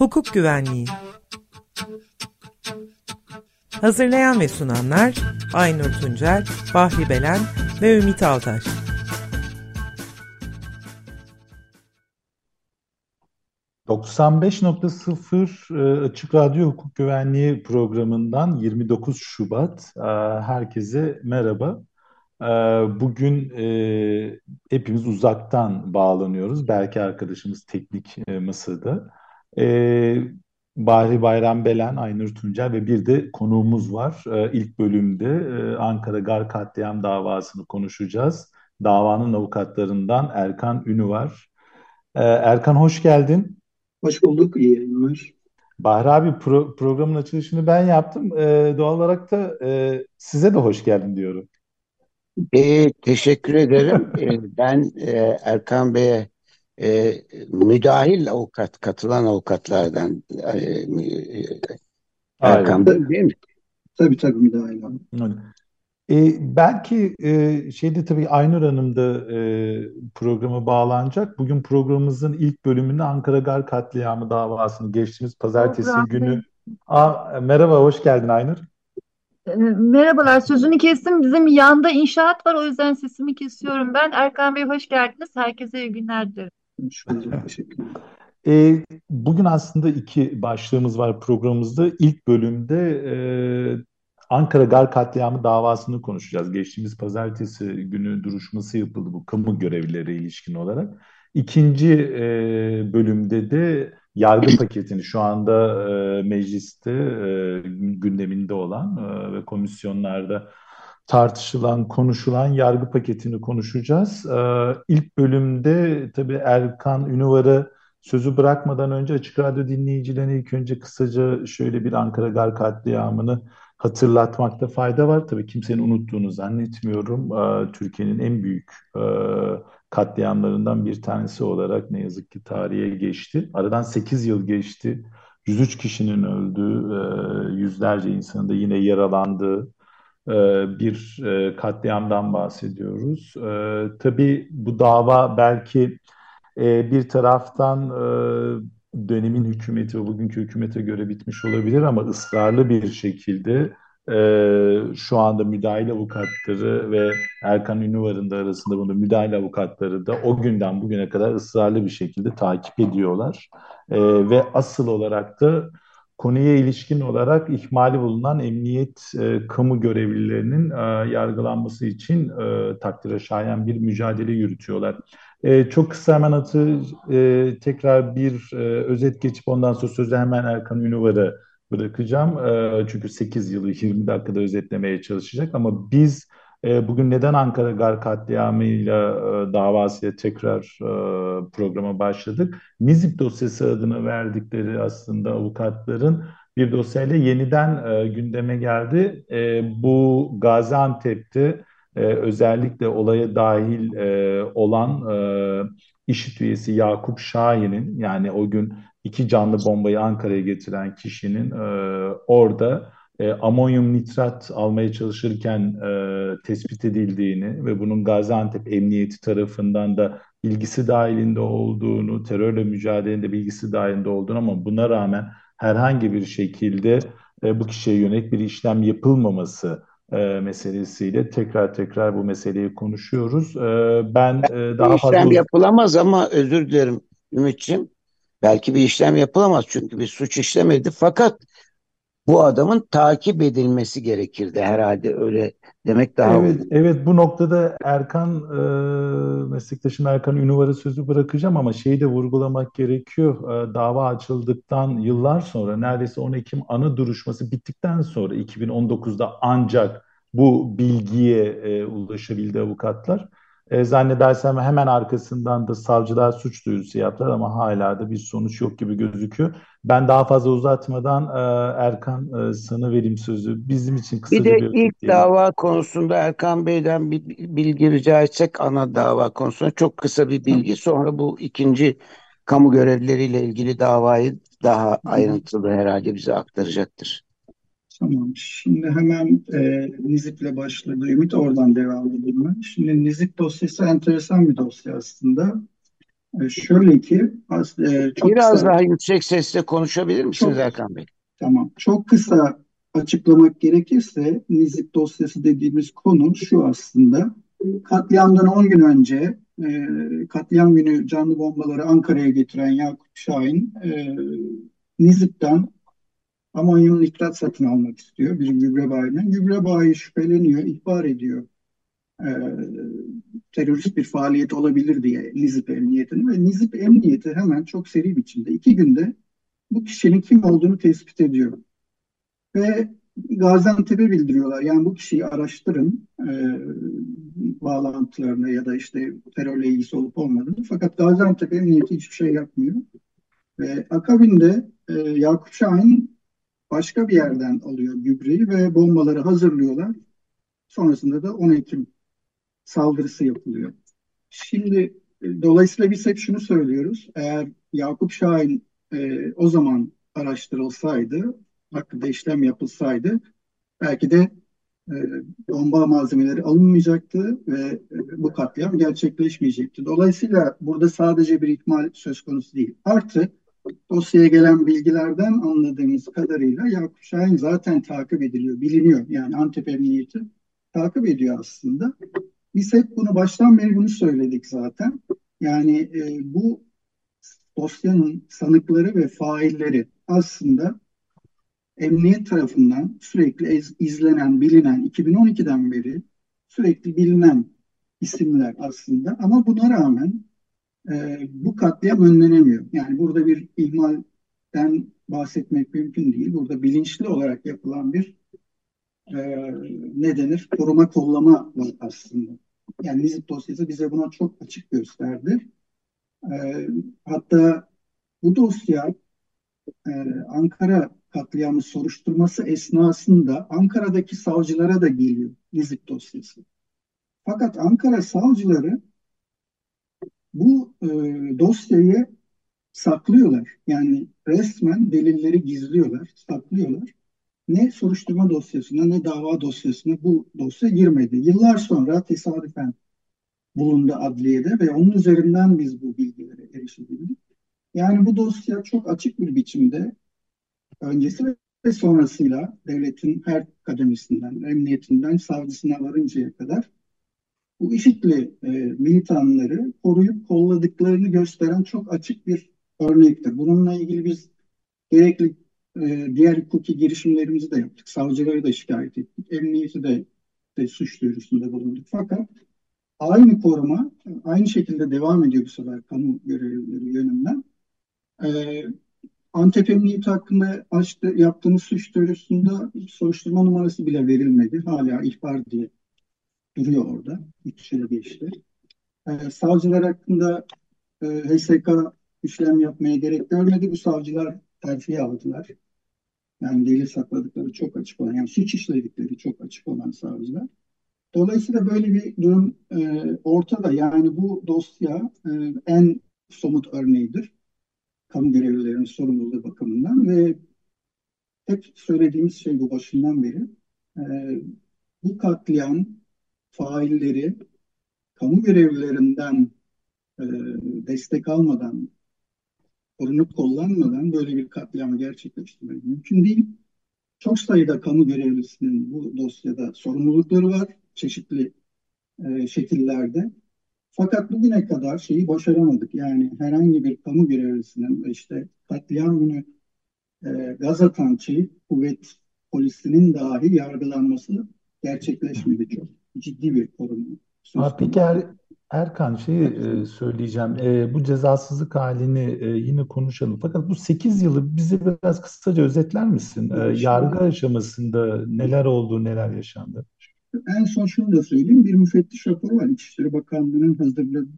Hukuk Güvenliği Hazırlayan ve sunanlar Aynur Tuncel, Bahri Belen ve Ümit Altaş. ...95.0 e, Açık Radyo Hukuk Güvenliği programından 29 Şubat. E, herkese merhaba. Ee, bugün e, hepimiz uzaktan bağlanıyoruz. Belki arkadaşımız teknik e, masada. E, Bahri Bayram Belen, Aynur Tuncel ve bir de konuğumuz var. E, ilk bölümde e, Ankara Gar Katliam davasını konuşacağız. Davanın avukatlarından Erkan Ünü var. E, Erkan hoş geldin. Hoş bulduk, iyi yayınlar. Bahri abi pro programın açılışını ben yaptım. E, doğal olarak da e, size de hoş geldin diyorum. E, teşekkür ederim. E, ben e, Erkan Bey'e e, müdahil avukat, katılan avukatlardan e, e, Erkan Bey değil mi? Tabii tabii müdahil E, belki e, şeyde tabii Aynur Hanım da e, programa bağlanacak. Bugün programımızın ilk bölümünde Ankara Gar katliamı davasını geçtiğimiz pazartesi günü. Aa, merhaba, hoş geldin Aynur. Ee, merhabalar, sözünü kestim. Bizim yanda inşaat var, o yüzden sesimi kesiyorum ben. Erkan Bey hoş geldiniz. Herkese iyi günler dilerim. E, bugün aslında iki başlığımız var programımızda. İlk bölümde e, Ankara Gar katliamı davasını konuşacağız. Geçtiğimiz pazartesi günü duruşması yapıldı bu kamu görevlileri ilişkin olarak. İkinci e, bölümde de yargı paketini şu anda e, mecliste e, gündeminde olan e, ve komisyonlarda tartışılan, konuşulan yargı paketini konuşacağız. E, ilk bölümde tabii Erkan Ünüvar'ı sözü bırakmadan önce Açık Radyo dinleyicilerine ilk önce kısaca şöyle bir Ankara Gar katliamını hatırlatmakta fayda var. Tabii kimsenin unuttuğunu zannetmiyorum. E, Türkiye'nin en büyük e, katliamlarından bir tanesi olarak ne yazık ki tarihe geçti. Aradan 8 yıl geçti. 103 kişinin öldüğü, e, yüzlerce insanın da yine yaralandığı bir e, katliamdan bahsediyoruz. Tabii bu dava belki bir taraftan dönemin hükümeti ve bugünkü hükümete göre bitmiş olabilir ama ısrarlı bir şekilde e, şu anda müdahil avukatları ve Erkan Ünlüvar'ın da arasında bunu müdahil avukatları da o günden bugüne kadar ısrarlı bir şekilde takip ediyorlar. E, ve asıl olarak da konuya ilişkin olarak ihmali bulunan emniyet e, kamu görevlilerinin e, yargılanması için e, takdire şayan bir mücadele yürütüyorlar. E, çok kısa hemen atı e, tekrar bir e, özet geçip ondan sonra sözü hemen Erkan Ünlüvar'a bırakacağım. E, çünkü 8 yılı 20 dakikada özetlemeye çalışacak ama biz e, bugün neden Ankara Gar katliamıyla e, davasıyla tekrar e, programa başladık? Nizip dosyası adını verdikleri aslında avukatların bir dosyayla yeniden e, gündeme geldi. E, bu Gaziantep'te e, özellikle olaya dahil e, olan e, IŞİD üyesi Yakup Şahin'in yani o gün iki canlı bombayı Ankara'ya getiren kişinin e, orada e, amonyum nitrat almaya çalışırken e, tespit edildiğini ve bunun Gaziantep Emniyeti tarafından da bilgisi dahilinde olduğunu, terörle mücadelede bilgisi dahilinde olduğunu ama buna rağmen herhangi bir şekilde e, bu kişiye yönelik bir işlem yapılmaması e, meselesiyle tekrar tekrar bu meseleyi konuşuyoruz. E, ben e, daha fazla... İşlem yapılamaz ama özür dilerim Ümit'ciğim. Belki bir işlem yapılamaz çünkü bir suç işlemedi. Fakat bu adamın takip edilmesi gerekirdi herhalde öyle demek daha Evet, evet bu noktada Erkan e, meslektaşım Erkan Ünüvar'a sözü bırakacağım ama şeyi de vurgulamak gerekiyor. E, dava açıldıktan yıllar sonra neredeyse 10 Ekim ana duruşması bittikten sonra 2019'da ancak bu bilgiye e, ulaşabildi avukatlar. E, zannedersem hemen arkasından da savcılar suç duyurusu yaptılar ama hala da bir sonuç yok gibi gözüküyor. Ben daha fazla uzatmadan e, Erkan e, sana vereyim sözü. Bizim için kısaca bir de bir ilk dava konusunda Erkan Bey'den bir bilgi rica etsek ana dava konusunda çok kısa bir bilgi. Sonra bu ikinci kamu görevlileriyle ilgili davayı daha ayrıntılı herhalde bize aktaracaktır. Tamam. Şimdi hemen e, Nizip'le başladı Ümit. Oradan devam edelim ben. Şimdi Nizip dosyası enteresan bir dosya aslında. E, şöyle ki az, e, çok Biraz kısa, daha yüksek sesle konuşabilir misiniz çok Erkan Bey? tamam, çok kısa açıklamak gerekirse Nizip dosyası dediğimiz konu şu aslında. Katliamdan 10 gün önce e, katliam günü canlı bombaları Ankara'ya getiren Yakup Şahin e, Nizip'ten amonyum nitrat satın almak istiyor bir gübre bayinden. Gübre bayi şüpheleniyor, ihbar ediyor e, terörist bir faaliyet olabilir diye Nizip Emniyeti'ne ve Nizip Emniyeti hemen çok seri biçimde iki günde bu kişinin kim olduğunu tespit ediyor. Ve Gaziantep'e bildiriyorlar. Yani bu kişiyi araştırın e, bağlantılarına ya da işte terörle ilgisi olup olmadığını. Fakat Gaziantep Emniyeti hiçbir şey yapmıyor. Ve akabinde e, Yakup Şahin başka bir yerden alıyor gübreyi ve bombaları hazırlıyorlar. Sonrasında da 10 Ekim saldırısı yapılıyor. Şimdi e, dolayısıyla biz hep şunu söylüyoruz. Eğer Yakup Şahin e, o zaman araştırılsaydı, hakkında işlem yapılsaydı belki de e, bomba malzemeleri alınmayacaktı ve e, bu katliam gerçekleşmeyecekti. Dolayısıyla burada sadece bir ihmal söz konusu değil. Artı dosyaya gelen bilgilerden anladığımız kadarıyla Yakup Şahin zaten takip ediliyor, biliniyor. Yani Antep Emniyeti takip ediyor aslında. Biz hep bunu baştan beri bunu söyledik zaten. Yani e, bu dosyanın sanıkları ve failleri aslında emniyet tarafından sürekli izlenen, bilinen, 2012'den beri sürekli bilinen isimler aslında. Ama buna rağmen e, bu katliam önlenemiyor. Yani burada bir ihmalden bahsetmek mümkün değil. Burada bilinçli olarak yapılan bir e, ne denir? Koruma kollama var aslında. Yani Nizip dosyası bize buna çok açık gösterdi. E, hatta bu dosya e, Ankara katliamı soruşturması esnasında Ankara'daki savcılara da geliyor Nizip dosyası. Fakat Ankara savcıları bu e, dosyayı saklıyorlar. Yani resmen delilleri gizliyorlar, saklıyorlar. Ne soruşturma dosyasına ne dava dosyasına bu dosya girmedi. Yıllar sonra tesadüfen bulundu adliyede ve onun üzerinden biz bu bilgilere erişebildik. Yani bu dosya çok açık bir biçimde öncesi ve sonrasıyla devletin her kademesinden, emniyetinden savcısına varıncaya kadar bu IŞİD'li e, militanları koruyup kolladıklarını gösteren çok açık bir örnektir. Bununla ilgili biz gerekli e, diğer hukuki girişimlerimizi de yaptık. Savcıları da şikayet ettik. Emniyeti de, de suç duyurusunda bulunduk. Fakat aynı koruma aynı şekilde devam ediyor bu sefer kamu görevlileri yönünden. E, Antep Emniyeti hakkında açtı, yaptığımız suç duyurusunda soruşturma numarası bile verilmedi. Hala ihbar diye duruyor orada. 3 yıl geçti. E, savcılar hakkında e, HSK işlem yapmaya gerek görmedi. Bu savcılar terfiye aldılar. Yani delil sakladıkları çok açık olan, yani suç işledikleri çok açık olan savcılar. Dolayısıyla böyle bir durum e, ortada. Yani bu dosya e, en somut örneğidir. Kamu görevlilerinin sorumluluğu bakımından ve hep söylediğimiz şey bu başından beri. E, bu katliam failleri kamu görevlilerinden e, destek almadan, korunup kollanmadan böyle bir katliamı gerçekleştirmek mümkün değil. Çok sayıda kamu görevlisinin bu dosyada sorumlulukları var çeşitli e, şekillerde. Fakat bugüne kadar şeyi başaramadık. Yani herhangi bir kamu görevlisinin işte katliam günü e, gaz atan kuvvet polisinin dahi yargılanması gerçekleşmedi çok. Ciddi bir koruma. Aa, peki er, Erkan şeyi e, söyleyeceğim. E, bu cezasızlık halini e, yine konuşalım. Fakat bu 8 yılı bize biraz kısaca özetler misin? E, yargı aşamasında neler oldu, neler yaşandı? En son şunu da söyleyeyim. Bir müfettiş raporu var. İçişleri Bakanlığı'nın hazırladığı,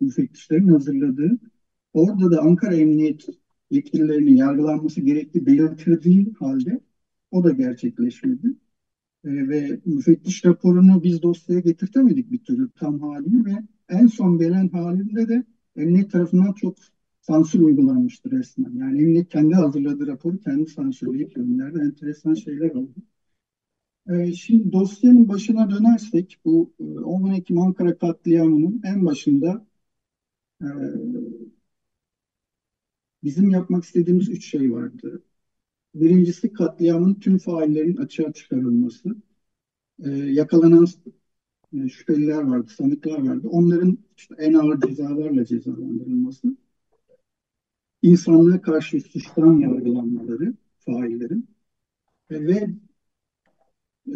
müfettişlerin hazırladığı. Orada da Ankara Emniyet yetkililerinin yargılanması gerektiği belirtildiği halde o da gerçekleşmedi. E, ve müfettiş raporunu biz dosyaya getirtemedik bir türlü tam halini ve en son gelen halinde de emniyet tarafından çok sansür uygulanmıştır resmen. Yani emniyet kendi hazırladığı raporu kendi sansürleyip gönderdi. Enteresan şeyler oldu. Ee, şimdi dosyanın başına dönersek bu 10 e, Ekim Ankara katliamının en başında e, bizim yapmak istediğimiz üç şey vardı. Birincisi katliamın tüm faillerin açığa çıkarılması. E, yakalanan e, şüpheliler vardı, sanıklar vardı. Onların işte en ağır cezalarla cezalandırılması. insanlığa karşı suçtan yargılanmaları faillerin. E, ve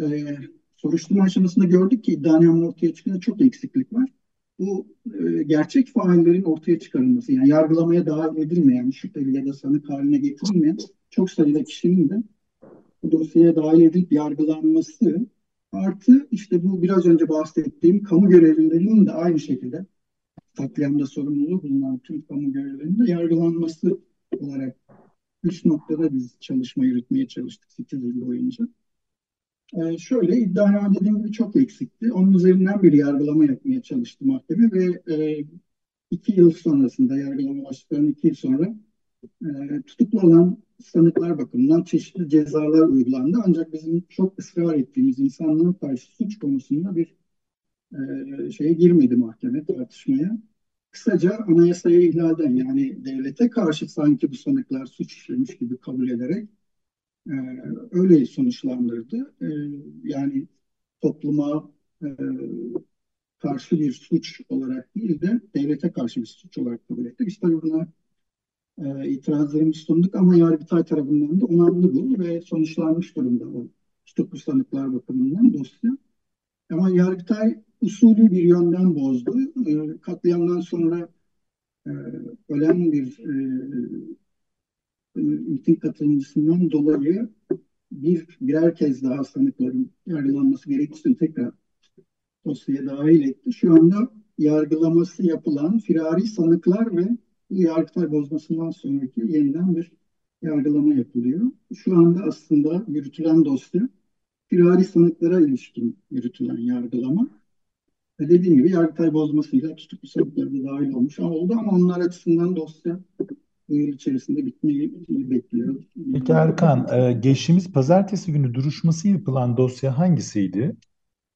e, soruşturma aşamasında gördük ki iddianame ortaya çıkınca çok eksiklik var. Bu e, gerçek faillerin ortaya çıkarılması, yani yargılamaya dahil edilmeyen, şüpheli ya da sanık haline getirilmeyen çok sayıda kişinin de bu dosyaya dahil edilip yargılanması artı işte bu biraz önce bahsettiğim kamu görevlilerinin de aynı şekilde katliamda sorumluluğu bulunan tüm kamu görevlilerinin de yargılanması olarak üç noktada biz çalışma yürütmeye çalıştık 8 yıl boyunca. Ee, şöyle iddianame dediğim gibi çok eksikti. Onun üzerinden bir yargılama yapmaya çalıştı mahkeme ve e, iki yıl sonrasında yargılama başladıktan iki yıl sonra e, tutuklu olan sanıklar bakımından çeşitli cezalar uygulandı. Ancak bizim çok ısrar ettiğimiz insanlığa karşı suç konusunda bir e, şeye girmedi mahkeme tartışmaya. Kısaca anayasaya ihlalden yani devlete karşı sanki bu sanıklar suç işlemiş gibi kabul ederek e, öyle sonuçlandırdı. E, yani topluma e, karşı bir suç olarak değil de devlete karşı bir suç olarak kabul etti. Biz tabii buna e, itirazlarımızı sunduk ama Yargıtay tarafından da onandı bu ve sonuçlanmış durumda o tutuklu sanıklar bakımından dosya. Ama Yargıtay usulü bir yönden bozdu. E, katliamdan sonra e, ölen bir e, e, miting katılımcısından dolayı bir birer kez daha sanıkların yargılanması gerektiğini tekrar dosyaya dahil etti. Şu anda yargılaması yapılan firari sanıklar ve yargıtay bozmasından sonraki yeniden bir yargılama yapılıyor. Şu anda aslında yürütülen dosya firari sanıklara ilişkin yürütülen yargılama. Ve dediğim gibi yargıtay bozmasıyla tutuklu sanıkları da dahil olmuş oldu ama onlar açısından dosya yıl içerisinde bitmeyi bekliyor. Peki Erkan, e, geçtiğimiz pazartesi günü duruşması yapılan dosya hangisiydi?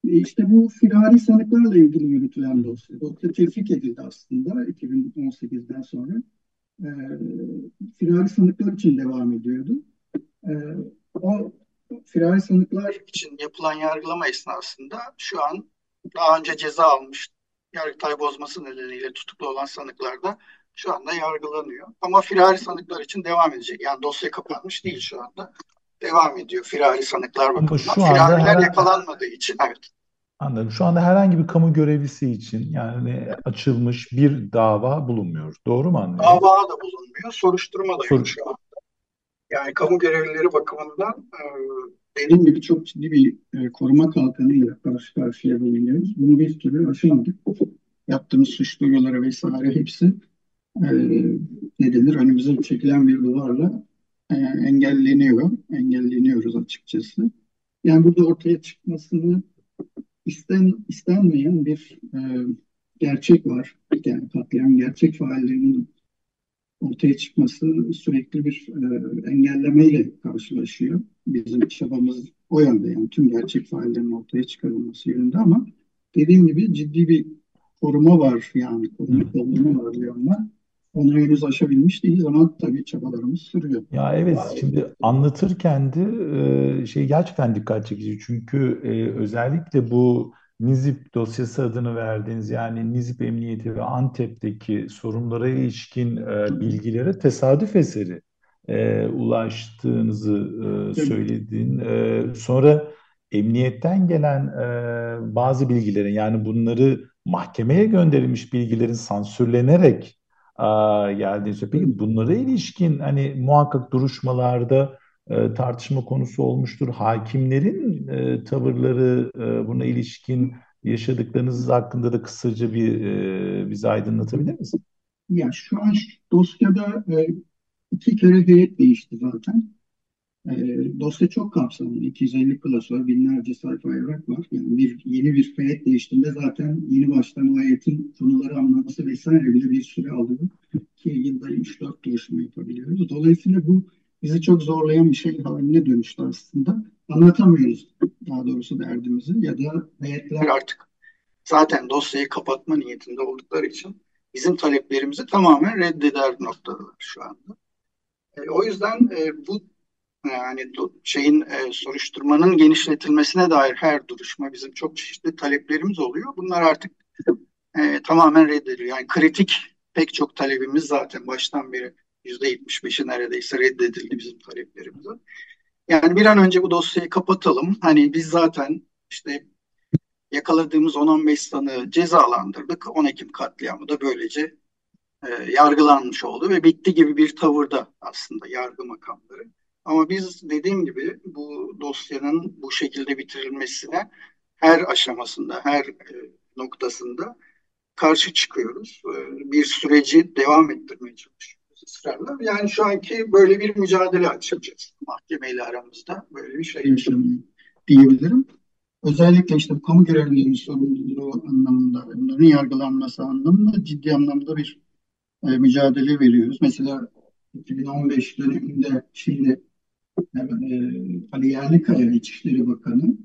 İşte bu firari sanıklarla ilgili yürütülen dosya. Dosya tevfik edildi aslında 2018'den sonra. E, firari sanıklar için devam ediyordu. E, o firari sanıklar için yapılan yargılama esnasında şu an daha önce ceza almış Yargıtay bozması nedeniyle tutuklu olan sanıklar da şu anda yargılanıyor. Ama firari sanıklar için devam edecek. Yani dosya kapanmış değil şu anda. Devam ediyor firari sanıklar bakımından. Şu Firariler her... yakalanmadığı için evet. Anladım. Şu anda herhangi bir kamu görevlisi için yani açılmış bir dava bulunmuyor. Doğru mu anlıyorum? Dava da bulunmuyor. Soruşturma da Sor yok şu anda. Yani kamu görevlileri bakımından e, dediğim gibi çok ciddi bir e, koruma kalkanıyla karşı karşıya bulunuyoruz. Bunu bir türlü aşamadık. Yaptığımız suç duyuruları vesaire hepsi e, ne denir önümüze çekilen bir duvarla e, engelleniyor. Engelleniyoruz açıkçası. Yani burada ortaya çıkmasını isten, istenmeyen bir e, gerçek var. Yani katliam gerçek faillerinin ortaya çıkması sürekli bir e, engellemeyle karşılaşıyor. Bizim çabamız o yönde yani tüm gerçek faillerin ortaya çıkarılması yönünde ama dediğim gibi ciddi bir koruma var yani koruma kollama var yandan. Onu henüz aşabilmiş değiliz ama tabii çabalarımız sürüyor. Ya evet şimdi anlatırken de şey gerçekten dikkat çekici. Çünkü özellikle bu Nizip dosyası adını verdiğiniz yani Nizip Emniyeti ve Antep'teki sorunlara ilişkin bilgilere tesadüf eseri ulaştığınızı söyledin. E, sonra emniyetten gelen bazı bilgilerin yani bunları mahkemeye gönderilmiş bilgilerin sansürlenerek geldiğini. Peki bunlara ilişkin hani muhakkak duruşmalarda e, tartışma konusu olmuştur. Hakimlerin e, tavırları e, buna ilişkin yaşadıklarınız hakkında da kısaca bir e, bize aydınlatabilir misin? Ya şu an dosyada iki kere heyet değişti zaten. E, dosya çok kapsamlı. 250 plus var, binlerce sayfa evrak var. Yani bir yeni bir heyet değiştiğinde zaten yeni baştan o heyetin konuları anlaması vesaire bile bir süre alıyor. Ki yılda 3-4 duruşma yapabiliyoruz. Dolayısıyla bu bizi çok zorlayan bir şey haline dönüştü aslında. Anlatamıyoruz daha doğrusu derdimizi ya da heyetler artık zaten dosyayı kapatma niyetinde oldukları için bizim taleplerimizi tamamen reddeder noktadalar şu anda. E, o yüzden e, bu yani şeyin e, soruşturmanın genişletilmesine dair her duruşma bizim çok çeşitli taleplerimiz oluyor. Bunlar artık e, tamamen reddediliyor. Yani kritik pek çok talebimiz zaten baştan beri %75'i neredeyse reddedildi bizim taleplerimize. Yani bir an önce bu dosyayı kapatalım. Hani biz zaten işte yakaladığımız 10-15 sanığı cezalandırdık. 10 Ekim katliamı da böylece e, yargılanmış oldu ve bitti gibi bir tavırda aslında yargı makamları. Ama biz dediğim gibi bu dosyanın bu şekilde bitirilmesine her aşamasında, her e, noktasında karşı çıkıyoruz. E, bir süreci devam ettirmeye çalışıyoruz ısrarla. Yani şu anki böyle bir mücadele açacağız mahkemeyle aramızda. Böyle bir şey yaşanıyor diyebilirim. Özellikle işte kamu görevlilerinin sorumluluğu anlamında, onların yargılanması anlamında ciddi anlamda bir e, mücadele veriyoruz. Mesela 2015 döneminde şimdi e, Ali Yerlikaya İçişleri Bakanı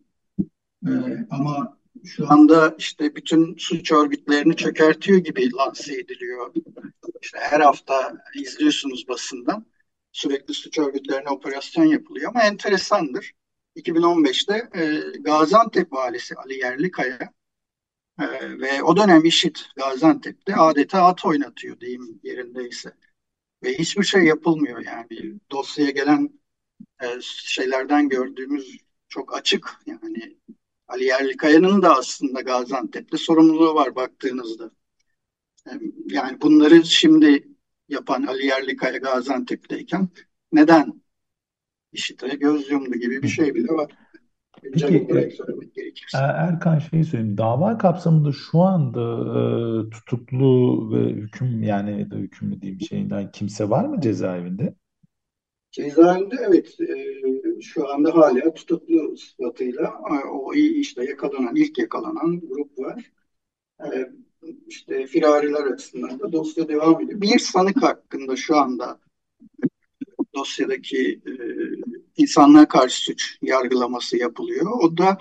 e, ama şu anda işte bütün suç örgütlerini çökertiyor gibi lanse ediliyor. İşte her hafta izliyorsunuz basından sürekli suç örgütlerine operasyon yapılıyor ama enteresandır. 2015'te e, Gaziantep valisi Ali Yerlikaya e, ve o dönem IŞİD Gaziantep'te adeta at oynatıyor diyeyim yerindeyse. Ve hiçbir şey yapılmıyor yani dosyaya gelen e, şeylerden gördüğümüz çok açık yani Ali Yerlikaya'nın da aslında Gaziantep'te sorumluluğu var baktığınızda. E, yani bunları şimdi yapan Ali Yerlikaya Gaziantep'teyken neden IŞİD'e göz yumdu gibi bir şey bile var. Peki, e, Erkan şey söyleyeyim. Dava kapsamında şu anda e, tutuklu ve hüküm yani ya da hükümlü diyeyim şeyinden kimse var mı cezaevinde? Cezaevinde evet e, şu anda hala tutuklu sıfatıyla o işte yakalanan ilk yakalanan grup var. E, işte firariler açısından da dosya devam ediyor. Bir sanık hakkında şu anda dosyadaki e, insanlığa karşı suç yargılaması yapılıyor. O da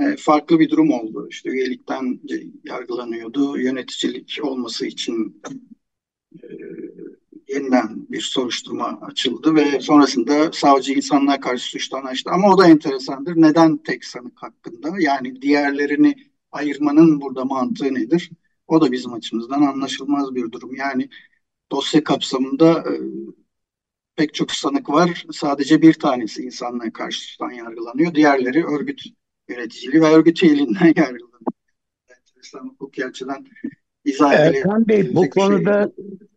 e, farklı bir durum oldu. İşte üyelikten yargılanıyordu. Yöneticilik olması için e, yeniden bir soruşturma açıldı ve sonrasında savcı insanlığa karşı suçtan açtı. Ama o da enteresandır. Neden tek sanık hakkında? Yani diğerlerini ayırmanın burada mantığı nedir? O da bizim açımızdan anlaşılmaz bir durum. Yani dosya kapsamında e, pek çok sanık var. Sadece bir tanesi insanlığa karşı suçtan yargılanıyor. Diğerleri örgüt yöneticiliği ve örgüt üyeliğinden yargılanıyor. Enteresan hukuki açıdan izah Erkan Bey bu konuda şey.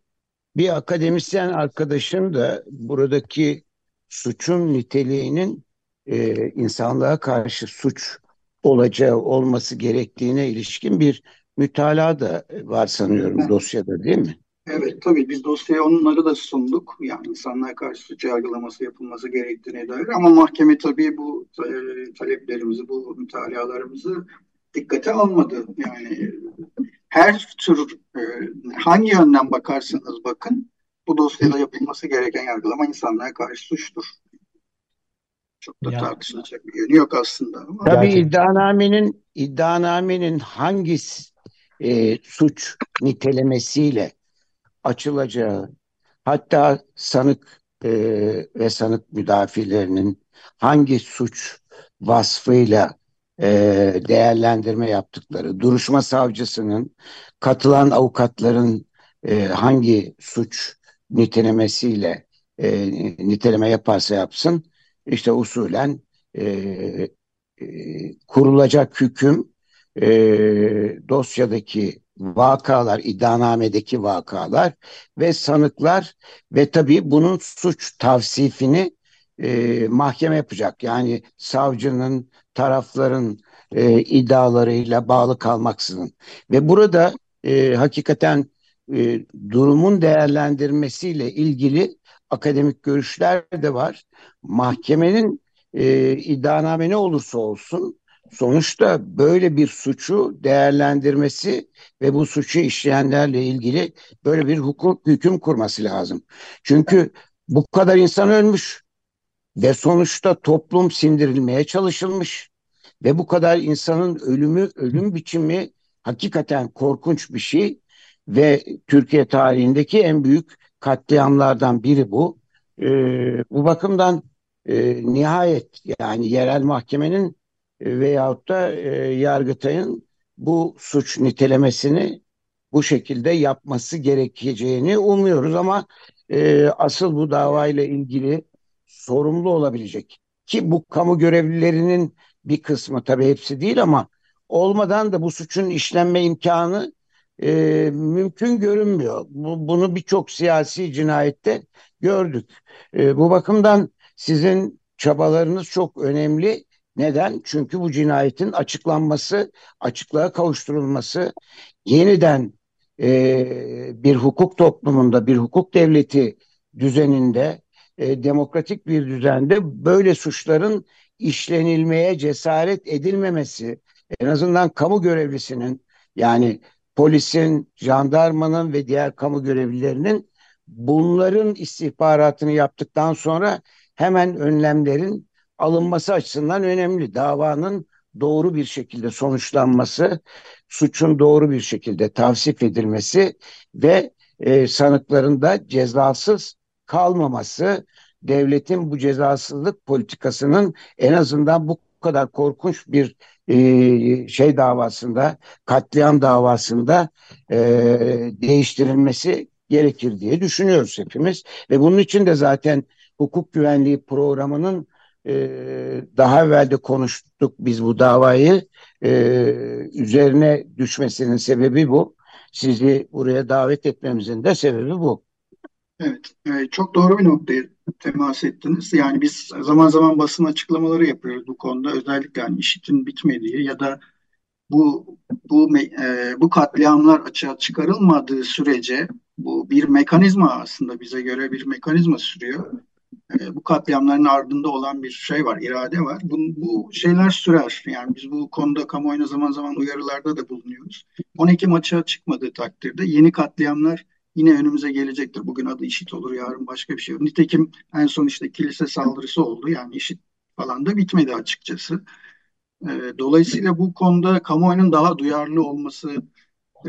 Bir akademisyen arkadaşım da buradaki suçun niteliğinin e, insanlığa karşı suç olacağı olması gerektiğine ilişkin bir mütalaa da var sanıyorum evet. dosyada değil mi? Evet tabii biz dosyaya onları da sunduk. Yani insanlığa karşı suç yargılaması yapılması gerektiğine dair. Ama mahkeme tabii bu e, taleplerimizi, bu mütalalarımızı dikkate almadı. Yani her tür e, hangi yönden bakarsanız bakın bu dosyada yapılması gereken yargılama insanlığa karşı suçtur. Çok da ya. tartışılacak bir yönü yok aslında. Ama Tabii gerçekten. iddianamenin iddianamenin hangi e, suç nitelemesiyle açılacağı, hatta sanık e, ve sanık müdafilerinin hangi suç vasfıyla e, değerlendirme yaptıkları, duruşma savcısının katılan avukatların e, hangi suç nitelemesiyle e, niteleme yaparsa yapsın, işte usulen e, e, kurulacak hüküm e, dosyadaki vakalar, iddianamedeki vakalar ve sanıklar ve tabii bunun suç tavsifini e, mahkeme yapacak. Yani savcının, tarafların e, iddialarıyla bağlı kalmaksızın. Ve burada e, hakikaten e, durumun değerlendirmesiyle ilgili akademik görüşler de var. Mahkemenin e, iddianame ne olursa olsun sonuçta böyle bir suçu değerlendirmesi ve bu suçu işleyenlerle ilgili böyle bir hukuk hüküm kurması lazım. Çünkü bu kadar insan ölmüş ve sonuçta toplum sindirilmeye çalışılmış. Ve bu kadar insanın ölümü ölüm biçimi hakikaten korkunç bir şey. Ve Türkiye tarihindeki en büyük katliamlardan biri bu. E, bu bakımdan e, nihayet yani yerel mahkemenin e, veyahut da e, Yargıtay'ın bu suç nitelemesini bu şekilde yapması gerekeceğini umuyoruz. Ama e, asıl bu davayla ilgili sorumlu olabilecek ki bu kamu görevlilerinin bir kısmı tabii hepsi değil ama olmadan da bu suçun işlenme imkanı e, mümkün görünmüyor. Bu, bunu birçok siyasi cinayette gördük. E, bu bakımdan sizin çabalarınız çok önemli. Neden? Çünkü bu cinayetin açıklanması, açıklığa kavuşturulması, yeniden e, bir hukuk toplumunda, bir hukuk devleti düzeninde, e, demokratik bir düzende böyle suçların işlenilmeye cesaret edilmemesi, en azından kamu görevlisinin yani polisin, jandarmanın ve diğer kamu görevlilerinin bunların istihbaratını yaptıktan sonra hemen önlemlerin alınması açısından önemli. Davanın doğru bir şekilde sonuçlanması, suçun doğru bir şekilde tavsif edilmesi ve e, sanıkların da cezasız kalmaması, devletin bu cezasızlık politikasının en azından bu kadar korkunç bir e, şey davasında, katliam davasında e, değiştirilmesi gerekir diye düşünüyoruz hepimiz. Ve bunun için de zaten hukuk güvenliği programının e, daha evvel de konuştuk biz bu davayı. E, üzerine düşmesinin sebebi bu. Sizi buraya davet etmemizin de sebebi bu. Evet, e, çok doğru bir noktaya temas ettiniz. Yani biz zaman zaman basın açıklamaları yapıyoruz bu konuda. Özellikle yani işitin bitmediği ya da bu bu e, bu katliamlar açığa çıkarılmadığı sürece bu bir mekanizma aslında bize göre bir mekanizma sürüyor. E, bu katliamların ardında olan bir şey var, irade var. Bu, bu şeyler sürer. Yani biz bu konuda kamuoyuna zaman zaman uyarılarda da bulunuyoruz. 10 Ekim açığa çıkmadığı takdirde yeni katliamlar yine önümüze gelecektir. Bugün adı işit olur, yarın başka bir şey olur. Nitekim en son işte kilise saldırısı oldu. Yani işit falan da bitmedi açıkçası. E, dolayısıyla bu konuda kamuoyunun daha duyarlı olması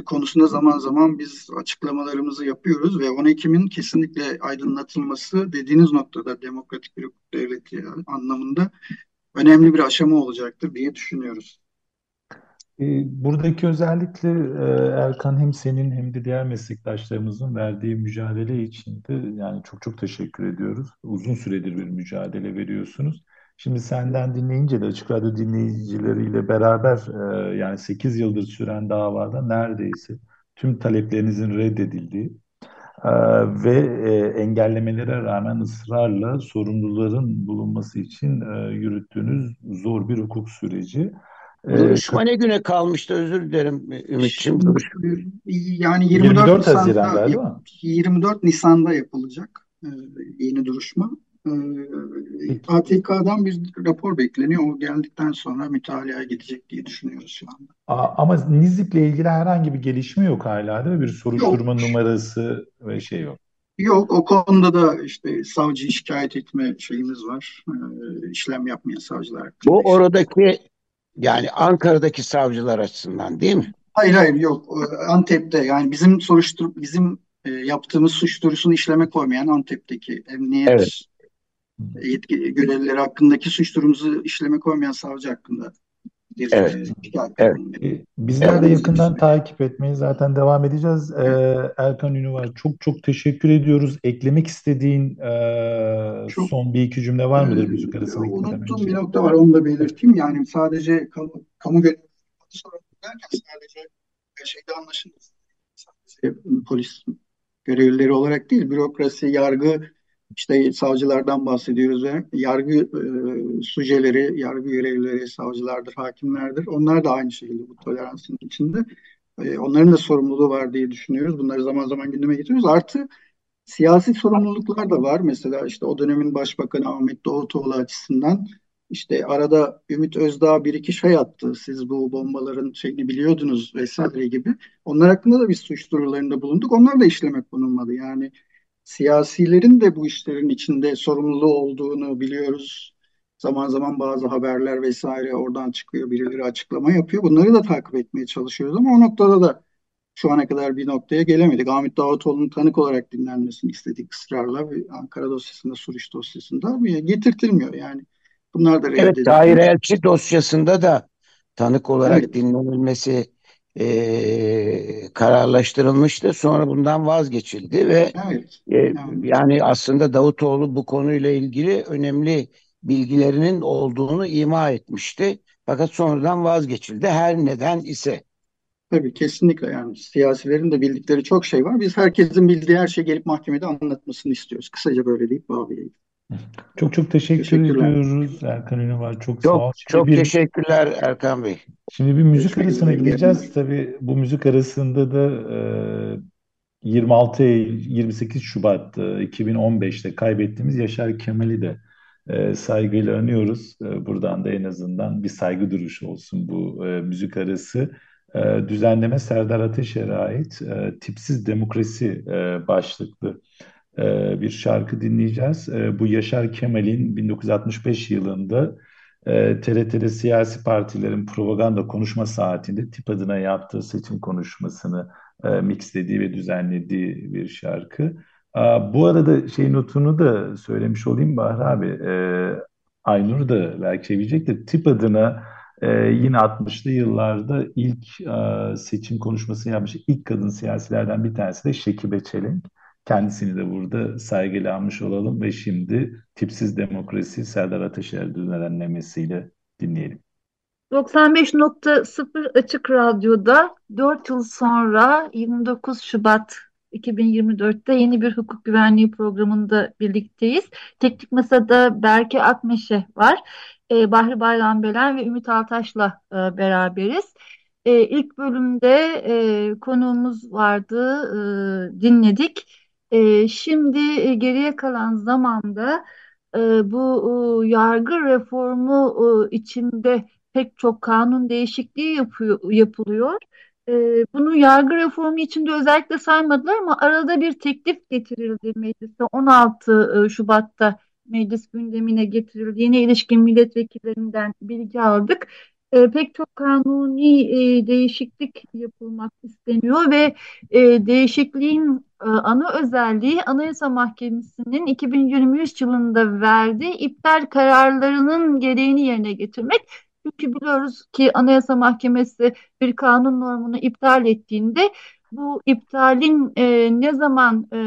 konusunda zaman zaman biz açıklamalarımızı yapıyoruz ve 10 Ekim'in kesinlikle aydınlatılması dediğiniz noktada demokratik bir hukuk devleti anlamında önemli bir aşama olacaktır diye düşünüyoruz. E, buradaki özellikle e, Erkan hem senin hem de diğer meslektaşlarımızın verdiği mücadele için de yani çok çok teşekkür ediyoruz. Uzun süredir bir mücadele veriyorsunuz. Şimdi senden dinleyince de Açık Radyo dinleyicileriyle beraber e, yani 8 yıldır süren davada neredeyse tüm taleplerinizin reddedildiği e, ve engellemelere rağmen ısrarla sorumluların bulunması için yürüttüğünüz zor bir hukuk süreci. E, Duruşma ne güne kalmıştı özür dilerim Ümit'ciğim. Yani 24, 24 Haziran galiba. 24 Nisan'da yapılacak e, yeni duruşma. Ee, ATK'dan bir rapor bekleniyor. O geldikten sonra mütalaya gidecek diye düşünüyoruz şu anda. Ama Nizip'le ilgili herhangi bir gelişme yok hala değil mi? Bir soruşturma yok. numarası ve şey yok. Yok o konuda da işte savcı şikayet etme şeyimiz var. Ee, işlem yapmayan savcılar. Bu oradaki yani Ankara'daki savcılar açısından değil mi? Hayır hayır yok. Antep'te yani bizim soruştur bizim e, yaptığımız suç duyurusunu işleme koymayan Antep'teki emniyet evet yetki görevlileri hakkındaki suç durumuzu işleme koymayan savcı hakkında bir evet. E, evet. E, bizler evet. de yakından takip etmeyi zaten devam edeceğiz. Ee, Erkan Ünüvar çok çok teşekkür ediyoruz. Eklemek istediğin e, çok, son bir iki cümle var mıdır müzik arasında? Unuttuğum bir nokta var onu da belirteyim. Yani sadece kamu, kamu görevlileri derken sadece şeyde anlaşılır. Sadece polis görevlileri olarak değil, bürokrasi, yargı işte savcılardan bahsediyoruz ve yargı e, suceleri, yargı görevlileri savcılardır, hakimlerdir. Onlar da aynı şekilde bu toleransın içinde. E, onların da sorumluluğu var diye düşünüyoruz. Bunları zaman zaman gündeme getiriyoruz. Artı siyasi sorumluluklar da var. Mesela işte o dönemin başbakanı Ahmet Davutoğlu açısından işte arada Ümit Özdağ bir iki şey attı. Siz bu bombaların şeyini biliyordunuz vesaire gibi. Onlar hakkında da biz suç duyurularında bulunduk. Onlar da işleme konulmadı. Yani siyasilerin de bu işlerin içinde sorumluluğu olduğunu biliyoruz. Zaman zaman bazı haberler vesaire oradan çıkıyor, birileri açıklama yapıyor. Bunları da takip etmeye çalışıyoruz ama o noktada da şu ana kadar bir noktaya gelemedik. Ahmet Davutoğlu'nun tanık olarak dinlenmesini istedik ısrarla Ankara dosyasında, Suruç dosyasında getirtilmiyor yani. Bunlar da Evet, Tahir Elçi dosyasında da tanık olarak evet. dinlenilmesi e, kararlaştırılmıştı. Sonra bundan vazgeçildi ve evet. E, evet. yani aslında Davutoğlu bu konuyla ilgili önemli bilgilerinin olduğunu ima etmişti. Fakat sonradan vazgeçildi. Her neden ise. Tabii kesinlikle yani siyasilerin de bildikleri çok şey var. Biz herkesin bildiği her şeyi gelip mahkemede anlatmasını istiyoruz. Kısaca böyle deyip bağlayayım. Çok çok teşekkür ediyoruz Erkan Ünal. Çok, çok sağ ol. Çok bir, teşekkürler Erkan Bey. Şimdi bir müzik arasına gideceğiz. Tabii bu müzik arasında da e, 26 28 Şubat 2015'te kaybettiğimiz Yaşar Kemal'i de e, saygıyla anıyoruz. E, buradan da en azından bir saygı duruşu olsun bu e, müzik arası. E, düzenleme Serdar Ateşer'e ait e, Tipsiz Demokrasi e, başlıklı e, bir şarkı dinleyeceğiz. E, bu Yaşar Kemal'in 1965 yılında e, TRT'de siyasi partilerin propaganda konuşma saatinde tip adına yaptığı seçim konuşmasını e, mixlediği ve düzenlediği bir şarkı. Bu arada şey notunu da söylemiş olayım Bahri abi. E, Aynur da belki sevecektir. Tip adına e, yine 60'lı yıllarda ilk e, seçim konuşmasını yapmış ilk kadın siyasilerden bir tanesi de Şekibe Çelenk. Kendisini de burada saygıyla almış olalım ve şimdi Tipsiz Demokrasi Serdar Ateşer düzenlemesiyle dinleyelim. 95.0 Açık Radyo'da 4 yıl sonra 29 Şubat 2024'te yeni bir hukuk güvenliği programında birlikteyiz. Teknik Masa'da Berke Akmeşe var. E, Bahri Bayram ve Ümit Altaş'la e, beraberiz. E, ilk bölümde e, konuğumuz vardı, e, dinledik. Şimdi geriye kalan zamanda bu yargı reformu içinde pek çok kanun değişikliği yapıyor, yapılıyor. Bunu yargı reformu içinde özellikle saymadılar ama arada bir teklif getirildi mecliste 16 e, Şubat'ta meclis gündemine getirildiğine ilişkin milletvekillerinden bilgi aldık. E, pek çok kanuni e, değişiklik yapılmak isteniyor ve e, değişikliğin e, ana özelliği Anayasa Mahkemesi'nin 2023 yılında verdiği iptal kararlarının gereğini yerine getirmek. Çünkü biliyoruz ki Anayasa Mahkemesi bir kanun normunu iptal ettiğinde bu iptalin e, ne zaman e,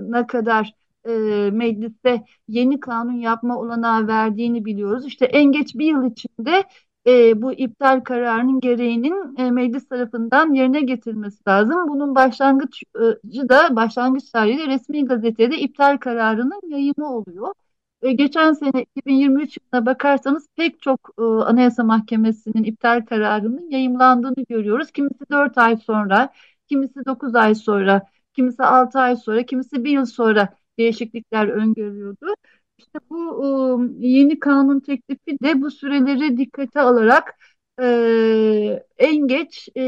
ne kadar e, mecliste yeni kanun yapma olanağı verdiğini biliyoruz. İşte en geç bir yıl içinde e, bu iptal kararının gereğinin e, meclis tarafından yerine getirilmesi lazım. Bunun başlangıcı da başlangıç tarihi de resmi gazetede iptal kararının yayını oluyor. E, geçen sene 2023 yılına bakarsanız pek çok e, Anayasa Mahkemesi'nin iptal kararının yayımlandığını görüyoruz. Kimisi 4 ay sonra, kimisi 9 ay sonra, kimisi 6 ay sonra, kimisi 1 yıl sonra değişiklikler öngörüyordu. İşte bu ıı, yeni kanun teklifi de bu süreleri dikkate alarak e, en geç e,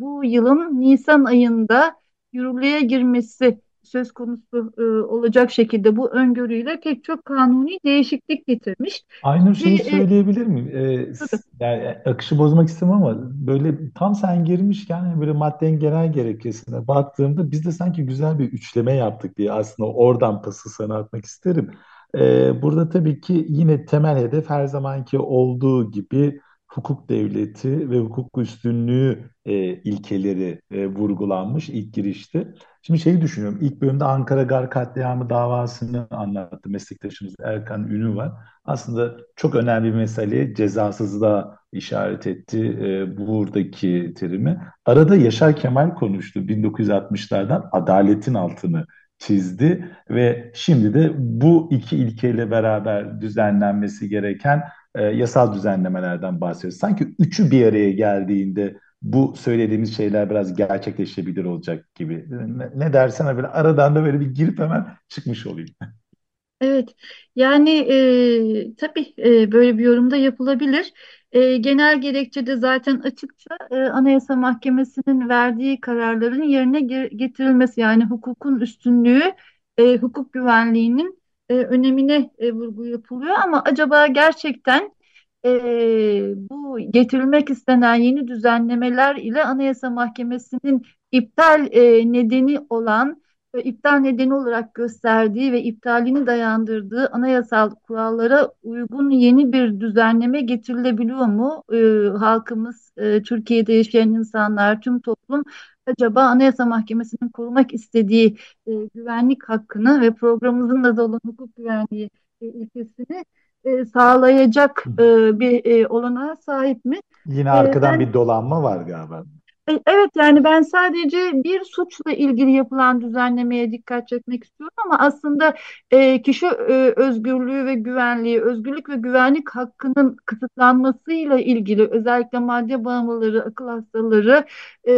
bu yılın Nisan ayında yürürlüğe girmesi söz konusu e, olacak şekilde bu öngörüyle pek çok kanuni değişiklik getirmiş. Aynı şeyi Ve, söyleyebilir miyim? Ee, yani akışı bozmak istemem ama böyle tam sen girmişken hani böyle maddenin genel gerekçesine baktığımda biz de sanki güzel bir üçleme yaptık diye aslında oradan pası sana atmak isterim. Ee, burada tabii ki yine temel hedef her zamanki olduğu gibi hukuk devleti ve hukuk üstünlüğü e, ilkeleri e, vurgulanmış ilk girişte. Şimdi şeyi düşünüyorum. İlk bölümde Ankara Gar katliamı davasını anlattı meslektaşımız Erkan Ünü var. Aslında çok önemli bir meseleye cezasızlığa işaret etti e, buradaki terimi. Arada Yaşar Kemal konuştu 1960'lardan adaletin altını çizdi ve şimdi de bu iki ilkeyle beraber düzenlenmesi gereken e, yasal düzenlemelerden bahsediyoruz. Sanki üçü bir araya geldiğinde bu söylediğimiz şeyler biraz gerçekleşebilir olacak gibi. Ne, ne dersen böyle aradan da böyle bir girip hemen çıkmış olayım. Evet, yani e, tabii e, böyle bir yorumda yapılabilir. E, genel gerekçede zaten açıkça e, Anayasa Mahkemesi'nin verdiği kararların yerine getirilmesi yani hukukun üstünlüğü, e, hukuk güvenliğinin e, önemine e, vurgu yapılıyor. Ama acaba gerçekten e, bu getirilmek istenen yeni düzenlemeler ile Anayasa Mahkemesi'nin iptal e, nedeni olan iptal nedeni olarak gösterdiği ve iptalini dayandırdığı anayasal kurallara uygun yeni bir düzenleme getirilebiliyor mu? E, halkımız, e, Türkiye'de yaşayan insanlar, tüm toplum acaba Anayasa Mahkemesi'nin korumak istediği e, güvenlik hakkını ve programımızın da olan hukuk güvenliği e, ilkesini e, sağlayacak e, bir e, olanağa sahip mi? Yine arkadan ben, bir dolanma var galiba. E, evet yani ben sadece bir suçla ilgili yapılan düzenlemeye dikkat çekmek istiyorum ama aslında e, kişi e, özgürlüğü ve güvenliği, özgürlük ve güvenlik hakkının kısıtlanmasıyla ilgili özellikle madde bağımlıları, akıl hastaları e,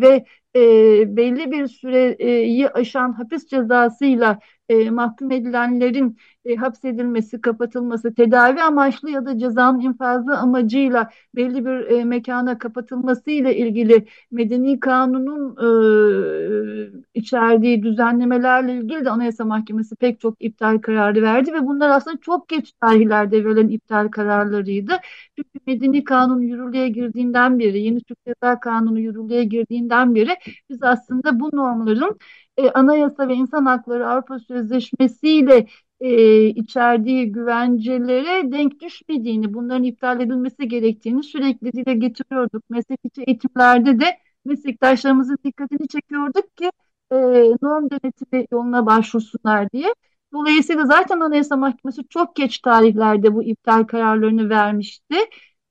ve e, belli bir süreyi aşan hapis cezasıyla e, mahkum edilenlerin e, hapsedilmesi, kapatılması, tedavi amaçlı ya da cezanın infazı amacıyla belli bir e, mekana kapatılması ile ilgili medeni kanunun e, içerdiği düzenlemelerle ilgili de Anayasa Mahkemesi pek çok iptal kararı verdi ve bunlar aslında çok geç tarihlerde verilen iptal kararlarıydı. Çünkü medeni kanun yürürlüğe girdiğinden beri, yeni Türk Ceza Kanunu yürürlüğe girdiğinden beri biz aslında bu normların e, Anayasa ve İnsan Hakları Avrupa Sözleşmesi ile e, içerdiği güvencelere denk düşmediğini, bunların iptal edilmesi gerektiğini sürekli dile getiriyorduk. Meslek içi eğitimlerde de meslektaşlarımızın dikkatini çekiyorduk ki e, norm denetimi yoluna başvursunlar diye. Dolayısıyla zaten Anayasa Mahkemesi çok geç tarihlerde bu iptal kararlarını vermişti.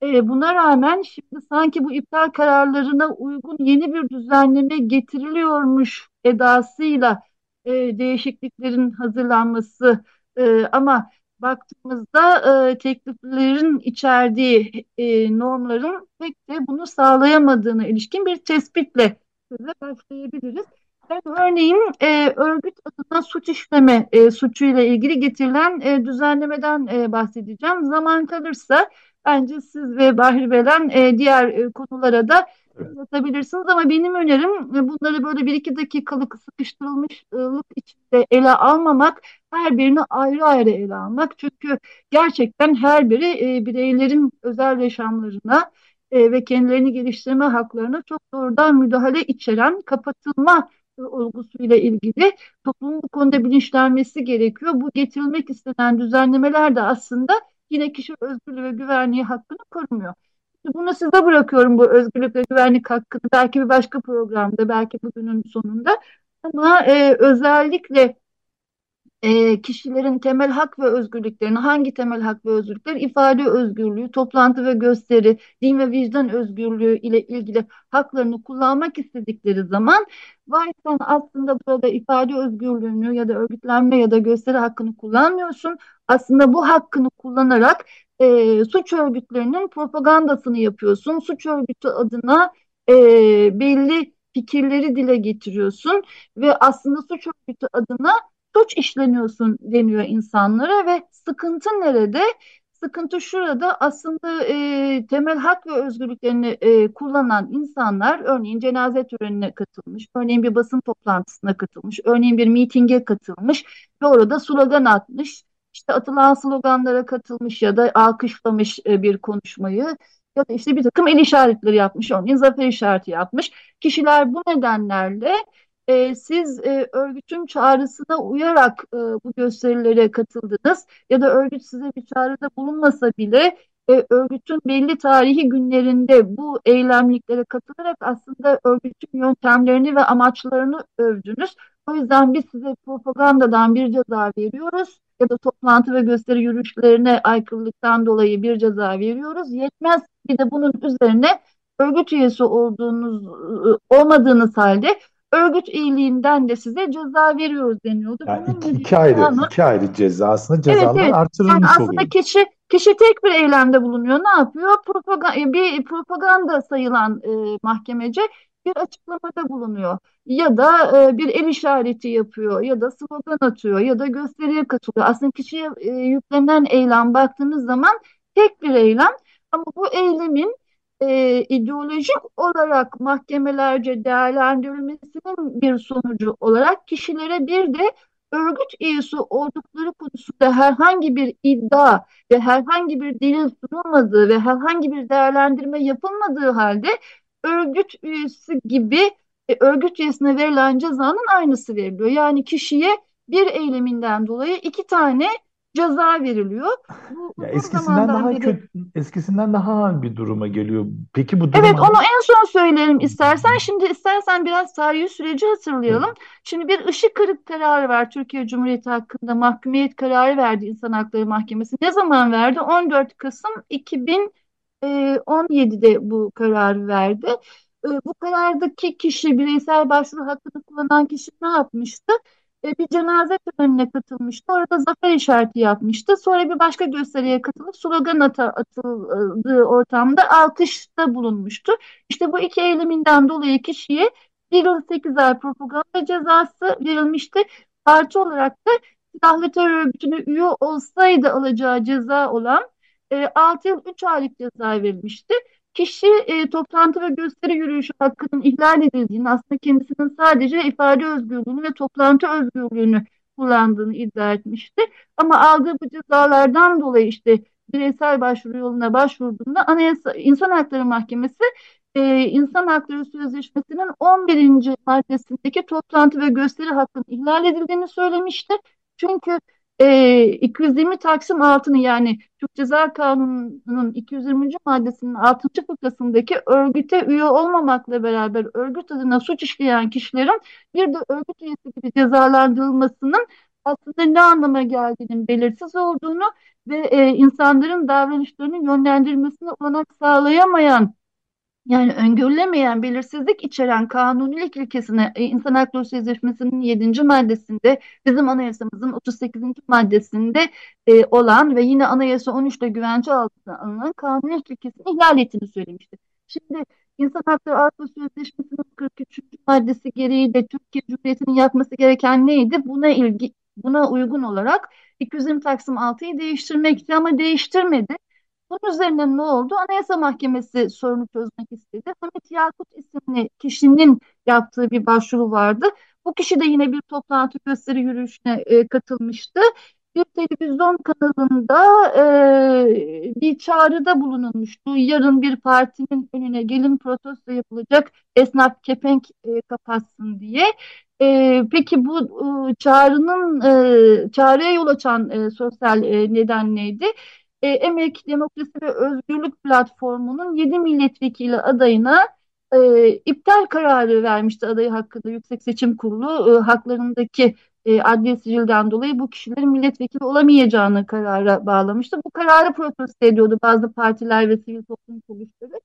E, buna rağmen şimdi sanki bu iptal kararlarına uygun yeni bir düzenleme getiriliyormuş edasıyla e, değişikliklerin hazırlanması e, ama baktığımızda e, tekliflerin içerdiği e, normların pek de bunu sağlayamadığına ilişkin bir tespitle söze başlayabiliriz. Ben örneğin e, örgüt adına suç işleme e, suçuyla ilgili getirilen e, düzenlemeden e, bahsedeceğim. Zaman kalırsa bence siz ve Bahri Belen e, diğer e, konulara da anlatabilirsiniz ama benim önerim e, bunları böyle bir iki dakikalık sıkıştırılmışlık içinde ele almamak, her birini ayrı ayrı ele almak. Çünkü gerçekten her biri e, bireylerin özel yaşamlarına e, ve kendilerini geliştirme haklarına çok doğrudan müdahale içeren kapatılma olgusuyla ilgili toplumun bu konuda bilinçlenmesi gerekiyor. Bu getirilmek istenen düzenlemeler de aslında yine kişi özgürlüğü ve güvenliği hakkını korumuyor. Bunu size bırakıyorum bu özgürlük ve güvenlik hakkını. Belki bir başka programda, belki bugünün sonunda. Ama e, özellikle e, kişilerin temel hak ve özgürlüklerini, hangi temel hak ve özgürlükler? ifade özgürlüğü, toplantı ve gösteri, din ve vicdan özgürlüğü ile ilgili haklarını kullanmak istedikleri zaman varsan aslında burada ifade özgürlüğünü ya da örgütlenme ya da gösteri hakkını kullanmıyorsun. Aslında bu hakkını kullanarak e, suç örgütlerinin propagandasını yapıyorsun. Suç örgütü adına e, belli fikirleri dile getiriyorsun ve aslında suç örgütü adına suç işleniyorsun deniyor insanlara ve sıkıntı nerede? Sıkıntı şurada aslında e, temel hak ve özgürlüklerini e, kullanan insanlar örneğin cenaze törenine katılmış, örneğin bir basın toplantısına katılmış, örneğin bir mitinge katılmış ve orada slogan atmış işte atılan sloganlara katılmış ya da alkışlamış e, bir konuşmayı ya da işte bir takım el işaretleri yapmış, örneğin zafer işareti yapmış. Kişiler bu nedenlerle e, siz e, örgütün çağrısına uyarak e, bu gösterilere katıldınız ya da örgüt size bir çağrıda bulunmasa bile e, örgütün belli tarihi günlerinde bu eylemliklere katılarak aslında örgütün yöntemlerini ve amaçlarını övdünüz. O yüzden biz size propagandadan bir ceza veriyoruz ya da toplantı ve gösteri yürüyüşlerine aykırılıktan dolayı bir ceza veriyoruz. Yetmez bir de bunun üzerine örgüt üyesi olduğunuz olmadığınız halde örgüt iyiliğinden de size ceza veriyoruz deniyordu. Yani iki, iki ayrı kanun, iki ayrı ceza aslında cezalar evet, evet. artırılmış yani aslında oluyor. kişi kişi tek bir eylemde bulunuyor. Ne yapıyor? Propaganda, bir propaganda sayılan e, mahkemece bir açıklamada bulunuyor ya da e, bir el işareti yapıyor ya da slogan atıyor ya da gösteriye katılıyor. Aslında kişiye e, yüklenen eylem baktığınız zaman tek bir eylem ama bu eylemin e, ideolojik olarak mahkemelerce değerlendirilmesinin bir sonucu olarak kişilere bir de örgüt üyesi oldukları konusunda herhangi bir iddia ve herhangi bir delil sunulmadığı ve herhangi bir değerlendirme yapılmadığı halde örgüt üyesi gibi e, örgüt üyesine verilen cezanın aynısı veriliyor. Yani kişiye bir eyleminden dolayı iki tane ceza veriliyor. Bu, ya eskisinden daha beri... kötü, eskisinden daha ağır bir duruma geliyor. Peki bu durum Evet onu en son söylerim istersen. Şimdi istersen biraz tarihi süreci hatırlayalım. Evet. Şimdi bir ışık kırık kararı var Türkiye Cumhuriyeti hakkında mahkumiyet kararı verdi İnsan Hakları Mahkemesi. Ne zaman verdi? 14 Kasım 2017'de e, bu kararı verdi. E, bu karardaki kişi bireysel başvuru hakkını kullanan kişi ne yapmıştı? E, bir cenaze törenine katılmıştı. Orada zafer işareti yapmıştı. Sonra bir başka gösteriye katılıp slogan atıldığı ortamda alkışta bulunmuştu. İşte bu iki eyleminden dolayı kişiye bir yıl sekiz ay propaganda cezası verilmişti. Artı olarak da silahlı terör örgütüne üye olsaydı alacağı ceza olan e, 6 yıl 3 aylık ceza verilmişti kişi e, toplantı ve gösteri yürüyüşü hakkının ihlal edildiğini, aslında kendisinin sadece ifade özgürlüğünü ve toplantı özgürlüğünü kullandığını iddia etmişti. Ama aldığı bu cezalardan dolayı işte bireysel başvuru yoluna başvurduğunda Anayasa İnsan Hakları Mahkemesi e, İnsan Hakları Sözleşmesi'nin 11. maddesindeki toplantı ve gösteri hakkının ihlal edildiğini söylemişti. Çünkü e, 220 Taksim altını yani Türk Ceza Kanunu'nun 220. maddesinin 6. fıkrasındaki örgüte üye olmamakla beraber örgüt adına suç işleyen kişilerin bir de örgüt üyesi gibi cezalandırılmasının aslında ne anlama geldiğinin belirsiz olduğunu ve e, insanların davranışlarını yönlendirmesine olanak sağlayamayan yani öngörülemeyen belirsizlik içeren kanunilik ilkesine e, İnsan Hakları Sözleşmesi'nin 7. maddesinde bizim anayasamızın 38. maddesinde e, olan ve yine anayasa 13'te güvence altına alınan kanunilik ilkesini ihlal ettiğini söylemişti. Şimdi İnsan Hakları Sözleşmesi'nin 43. maddesi gereği de Türkiye Cumhuriyeti'nin yapması gereken neydi? Buna ilgi buna uygun olarak 220 Taksim 6'yı değiştirmekti ama değiştirmedi. Bunun üzerine ne oldu? Anayasa Mahkemesi sorunu çözmek istedi. Hamit Yakut isimli kişinin yaptığı bir başvuru vardı. Bu kişi de yine bir toplantı gösteri yürüyüşüne e, katılmıştı. Bir televizyon kanalında e, bir çağrıda bulunulmuştu. Yarın bir partinin önüne gelin protesto yapılacak esnaf kepenk e, kapatsın diye. E, peki bu e, çağrının e, çağrıya yol açan e, sosyal e, neden neydi? E, Emek, Demokrasi ve Özgürlük Platformu'nun 7 milletvekili adayına e, iptal kararı vermişti adayı hakkında Yüksek Seçim Kurulu e, haklarındaki e, adli sicilden dolayı bu kişilerin milletvekili olamayacağını karara bağlamıştı. Bu kararı protesto ediyordu bazı partiler ve sivil toplum kuruluşları.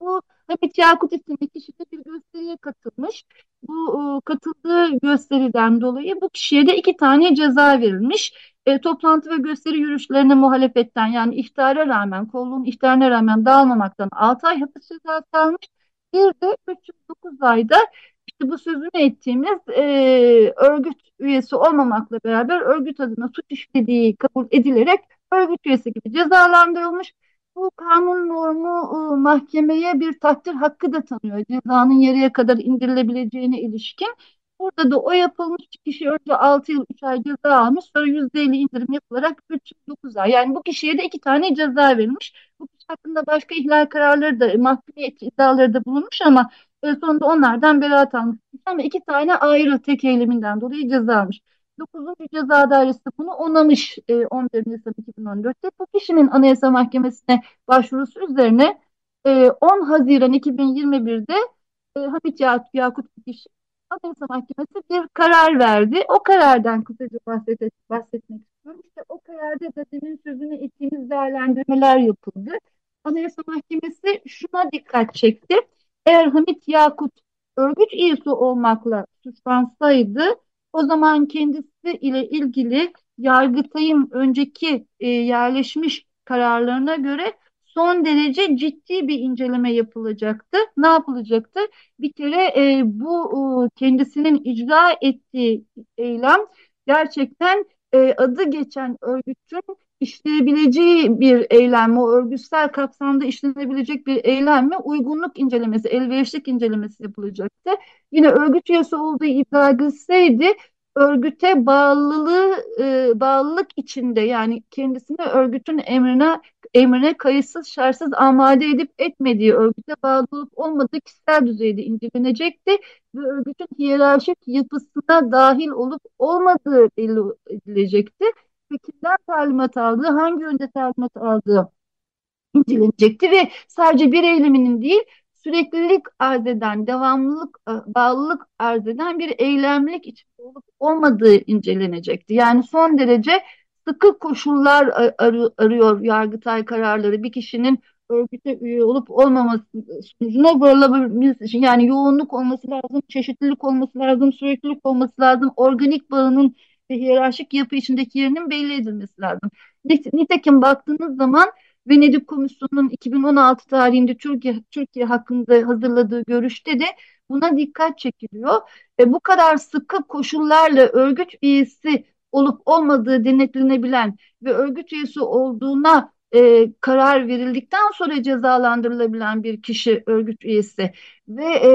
Bu Hamit Yakut isimli kişi de bir gösteriye katılmış. Bu e, katıldığı gösteriden dolayı bu kişiye de iki tane ceza verilmiş e, toplantı ve gösteri yürüyüşlerine muhalefetten yani ihtara rağmen, kolluğun ihtarına rağmen dağılmamaktan 6 ay hapis cezası almış. Bir de 309 ayda işte bu sözünü ettiğimiz e, örgüt üyesi olmamakla beraber örgüt adına suç işlediği kabul edilerek örgüt üyesi gibi cezalandırılmış. Bu kanun normu e, mahkemeye bir takdir hakkı da tanıyor. Cezanın yarıya kadar indirilebileceğine ilişkin. Burada da o yapılmış kişi önce 6 yıl 3 ay ceza almış sonra %50 indirim yapılarak 3 yıl 9 ay. Yani bu kişiye de iki tane ceza verilmiş. Bu kişi hakkında başka ihlal kararları da mahkumiyet iddiaları da bulunmuş ama sonunda onlardan beraat almış. Ama iki tane ayrı tek eyleminden dolayı ceza almış. 9. Ceza Dairesi bunu onamış e, 11 Nisan 2014'te. Bu kişinin Anayasa Mahkemesi'ne başvurusu üzerine e, 10 Haziran 2021'de e, Hamit Yakut kişi Anayasa Mahkemesi bir karar verdi. O karardan kısaca bahset, bahsetmek istiyorum. İşte o kararda da demin sözünü ettiğimiz değerlendirmeler yapıldı. Anayasa Mahkemesi şuna dikkat çekti. Eğer Hamit Yakut örgüt üyesi olmakla suçlansaydı o zaman kendisi ile ilgili Yargıtay'ın önceki e, yerleşmiş kararlarına göre son derece ciddi bir inceleme yapılacaktı. Ne yapılacaktı? Bir kere e, bu e, kendisinin icra ettiği eylem gerçekten e, adı geçen örgütün işleyebileceği bir eylem mi, örgütsel kapsamda işlenebilecek bir eylem mi, uygunluk incelemesi, elverişlik incelemesi yapılacaktı. Yine örgüt üyesi olduğu iddia edilseydi örgüte bağlılığı e, bağlılık içinde yani kendisini örgütün emrine emrine kayıtsız şartsız amade edip etmediği örgüte bağlı olup olmadığı kişisel düzeyde incelenecekti ve örgütün hiyerarşik yapısına dahil olup olmadığı belli edilecekti. Kimden talimat aldığı, hangi yönde talimat aldığı incelenecekti ve sadece bir eyleminin değil süreklilik arz eden, devamlılık, e, bağlılık arz eden bir eylemlik içinde olup olmadığı incelenecekti. Yani son derece sıkı koşullar ar arıyor Yargıtay kararları bir kişinin örgüte üye olup olmaması sonucuna varılabilmesi için yani yoğunluk olması lazım, çeşitlilik olması lazım, süreklilik olması lazım, organik bağının ve hiyerarşik yapı içindeki yerinin belli edilmesi lazım. Nitekim baktığınız zaman Venedik Komisyonu'nun 2016 tarihinde Türkiye, Türkiye hakkında hazırladığı görüşte de buna dikkat çekiliyor. Ve bu kadar sıkı koşullarla örgüt üyesi olup olmadığı denetlenebilen ve örgüt üyesi olduğuna e, karar verildikten sonra cezalandırılabilen bir kişi örgüt üyesi ve e,